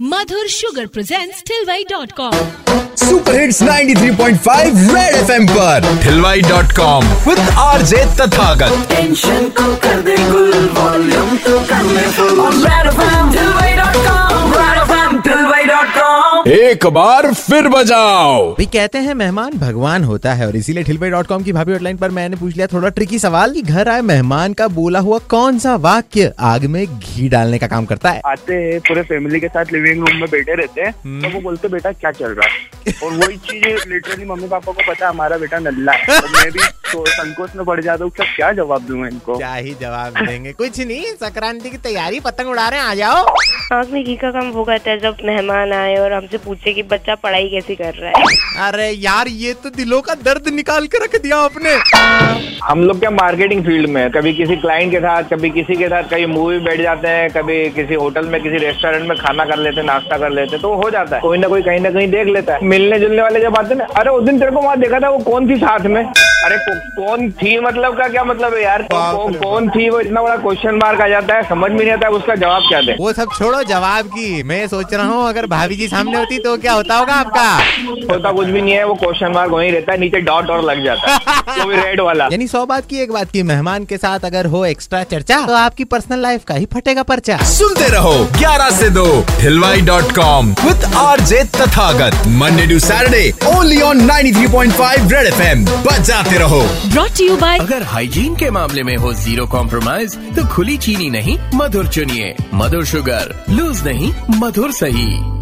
Madhur Sugar presents Tilway.com. Super hits 93.5 red FM पर हिलवाई dot com with RJ Tathagat tension को एक बार फिर बजाओ। भी कहते हैं मेहमान भगवान होता है और इसीलिए ठिलबे डॉट कॉम की भाभी हॉटलाइन पर मैंने पूछ लिया थोड़ा ट्रिकी सवाल कि घर आए मेहमान का बोला हुआ कौन सा वाक्य आग में घी डालने का काम करता है? आते हैं पूरे फैमिली के साथ लिविंग रूम में बैठे रहते हैं तो वो बोलते बेटा क्या चल रहा है? और वही चीज़ लिटरली मम्मी पापा को पता है हमारा बेटा नल्ला है। तो मैं भी तो संकोच में पड़ जाता हूँ क्या जवाब दूँगा इनको। क्या ही जवाब देंगे। कुछ नहीं संक्रांति की तैयारी पतंग उड़ा रहे हैं आ जाओ। आग में घी का काम वो करता है जब मेहमान आए और हमसे पूछे कि बच्चा पढ़ाई कैसे कर रहा है। अरे यार ये तो दिलों का दर्द निकाल के रख दिया आपने। हम लोग क्या मार्केटिंग फ़ील्ड में कभी किसी क्लाइंट के साथ कभी किसी के साथ कहीं मूवी बैठ जाते हैं कभी किसी होटल में किसी रेस्टोरेंट में खाना कर लेते हैं नाश्ता कर लेते हैं तो हो जाता है। कोई ना कोई कहीं ना कहीं देख लेता है। मिलने जुलने वाले जब आते हैं ना अरे उस दिन तेरे को वहाँ देखा था वो कौन थी साथ में? अरे कौन थी मतलब का क्या मतलब है यार? कौन, कौन थी वो? इतना बड़ा क्वेश्चन मार्क आ जाता है समझ में नहीं आता उसका जवाब क्या दे। वो सब छोड़ो जवाब की मैं सोच रहा हूँ अगर भाभी जी सामने होती तो क्या होता होगा आपका? होता कुछ भी नहीं है वो क्वेश्चन मार्क वही रहता है नीचे डॉट और लग जाता है वो भी रेड वाला। यानी सौ बात की एक बात की मेहमान के साथ अगर हो एक्स्ट्रा चर्चा तो आपकी पर्सनल लाइफ का ही फटेगा पर्चा। सुनते रहो 11 से दो हिलवाई dot com with RJ Tathagat Monday to Saturday only on 93.5 red FM बजाते रहो। ब्रॉट यू बाय अगर हाइजीन के मामले में हो ज़ीरो कॉम्प्रोमाइज तो खुली चीनी नहीं मधुर चुनिए। मधुर शुगर लूज नहीं मधुर सही।